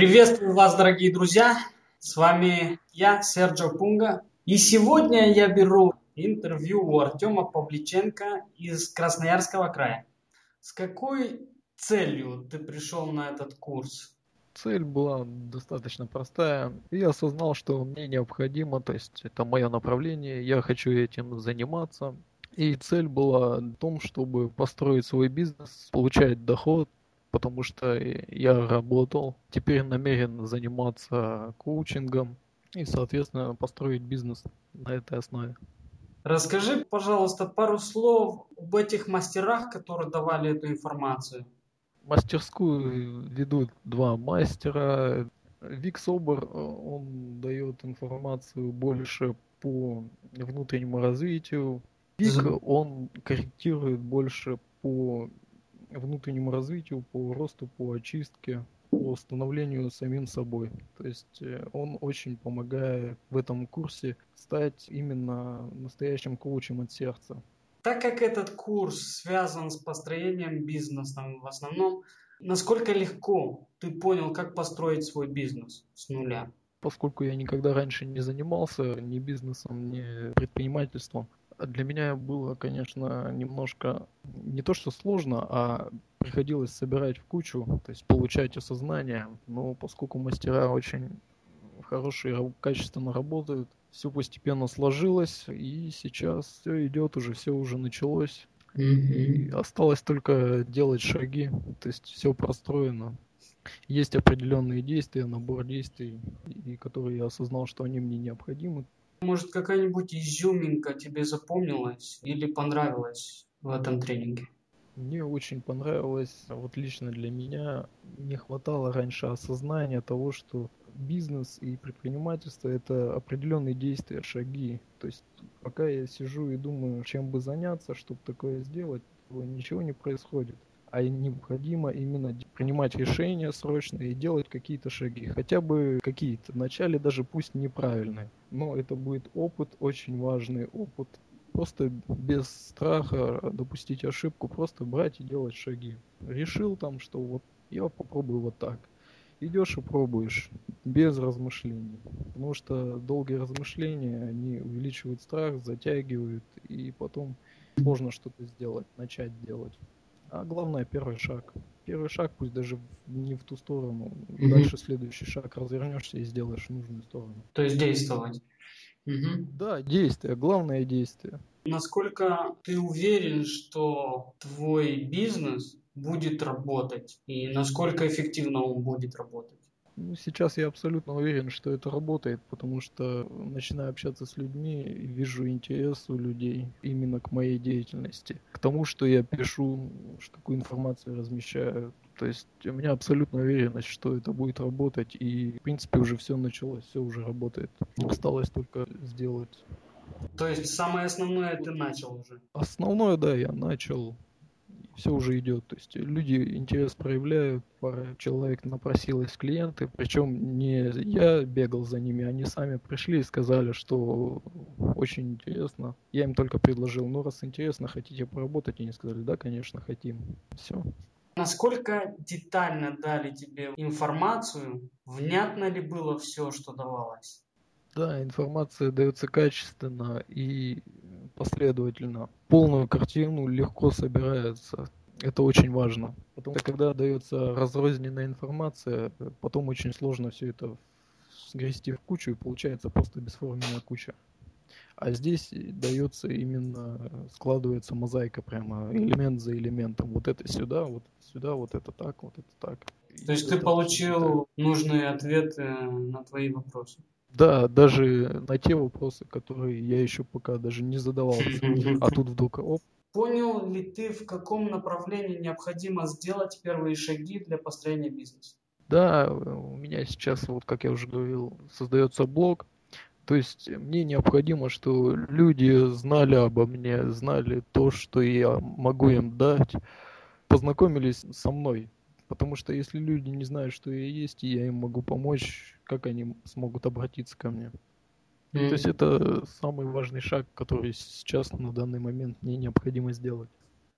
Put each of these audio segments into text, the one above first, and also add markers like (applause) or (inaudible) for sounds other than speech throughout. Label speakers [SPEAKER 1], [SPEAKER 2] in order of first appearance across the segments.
[SPEAKER 1] Приветствую вас, дорогие друзья! С вами я, Серджо Пунга. И сегодня я беру интервью у Артема Павличенко из Красноярского края. С какой целью ты пришел на этот курс?
[SPEAKER 2] Цель была достаточно простая. Я осознал, что мне необходимо, то есть это мое направление, я хочу этим заниматься. И цель была в том, чтобы построить свой бизнес, получать доход, потому что я работал. Теперь намерен заниматься коучингом и, соответственно, построить бизнес на этой основе.
[SPEAKER 1] Расскажи, пожалуйста, пару слов об этих мастерах, которые давали эту информацию.
[SPEAKER 2] Мастерскую ведут два мастера. Вик Собор, он дает информацию больше по внутреннему развитию. Вик, он корректирует больше по внутреннему развитию, по росту, по очистке, по становлению самим собой. То есть э, он очень помогает в этом курсе стать именно настоящим коучем от сердца.
[SPEAKER 1] Так как этот курс связан с построением бизнеса в основном, насколько легко ты понял, как построить свой бизнес с нуля?
[SPEAKER 2] Поскольку я никогда раньше не занимался ни бизнесом, ни предпринимательством, для меня было, конечно, немножко не то что сложно, а приходилось собирать в кучу, то есть получать осознание. Но поскольку мастера очень хорошие, качественно работают, все постепенно сложилось, и сейчас все идет уже, все уже началось. И осталось только делать шаги, то есть все простроено. Есть определенные действия, набор действий, и которые я осознал, что они мне необходимы.
[SPEAKER 1] Может, какая-нибудь изюминка тебе запомнилась или понравилась в этом тренинге?
[SPEAKER 2] Мне очень понравилось, вот лично для меня не хватало раньше осознания того, что бизнес и предпринимательство это определенные действия, шаги. То есть пока я сижу и думаю, чем бы заняться, чтобы такое сделать, ничего не происходит а необходимо именно принимать решения срочно и делать какие-то шаги, хотя бы какие-то, вначале даже пусть неправильные, но это будет опыт, очень важный опыт, просто без страха допустить ошибку, просто брать и делать шаги. Решил там, что вот я попробую вот так. Идешь и пробуешь, без размышлений. Потому что долгие размышления, они увеличивают страх, затягивают, и потом сложно что-то сделать, начать делать. А главное, первый шаг. Первый шаг, пусть даже не в ту сторону. Угу. Дальше следующий шаг развернешься и сделаешь в нужную сторону.
[SPEAKER 1] То есть действовать.
[SPEAKER 2] Угу. Да, действие. Главное действие.
[SPEAKER 1] Насколько ты уверен, что твой бизнес будет работать и насколько эффективно он будет работать?
[SPEAKER 2] Ну, сейчас я абсолютно уверен, что это работает, потому что начинаю общаться с людьми и вижу интерес у людей именно к моей деятельности, к тому, что я пишу, какую информацию размещаю. То есть у меня абсолютная уверенность, что это будет работать, и в принципе уже все началось, все уже работает. Осталось только сделать.
[SPEAKER 1] То есть самое основное ты начал уже?
[SPEAKER 2] Основное, да, я начал все уже идет. То есть люди интерес проявляют, пара человек напросилась клиенты, причем не я бегал за ними, они сами пришли и сказали, что очень интересно. Я им только предложил, ну раз интересно, хотите поработать? Они сказали, да, конечно, хотим. Все.
[SPEAKER 1] Насколько детально дали тебе информацию? Внятно ли было все, что давалось?
[SPEAKER 2] Да, информация дается качественно и последовательно. Полную картину легко собирается. Это очень важно. Потому что когда дается разрозненная информация, потом очень сложно все это сгрести в кучу и получается просто бесформенная куча. А здесь дается именно, складывается мозаика прямо, элемент за элементом. Вот это сюда, вот это сюда, вот это так, вот это так.
[SPEAKER 1] То есть ты получил нужные ответы на твои вопросы?
[SPEAKER 2] Да, даже на те вопросы, которые я еще пока даже не задавался. (laughs) А тут вдруг оп.
[SPEAKER 1] Понял ли ты, в каком направлении необходимо сделать первые шаги для построения бизнеса?
[SPEAKER 2] Да, у меня сейчас, вот как я уже говорил, создается блог. То есть мне необходимо, что люди знали обо мне, знали то, что я могу им дать, познакомились со мной. Потому что если люди не знают, что я есть, и я им могу помочь, как они смогут обратиться ко мне? Mm-hmm. То есть это самый важный шаг, который сейчас на данный момент мне необходимо сделать.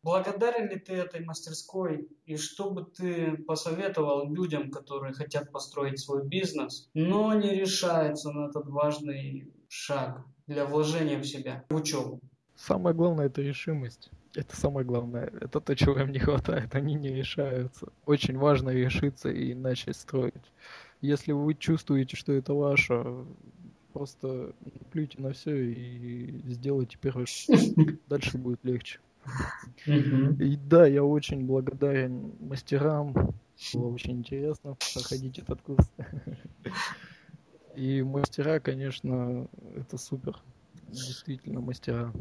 [SPEAKER 1] Благодарен ли ты этой мастерской и что бы ты посоветовал людям, которые хотят построить свой бизнес, но не решаются на этот важный шаг для вложения в себя, в учебу?
[SPEAKER 2] Самое главное это решимость. Это самое главное. Это то, чего им не хватает. Они не решаются. Очень важно решиться и начать строить. Если вы чувствуете, что это ваше, просто плюйте на все и сделайте первый шаг. (laughs) Дальше будет легче. И да, я очень благодарен мастерам. Было очень интересно проходить этот курс. (laughs) И мастера, конечно, это супер. Действительно, мастера.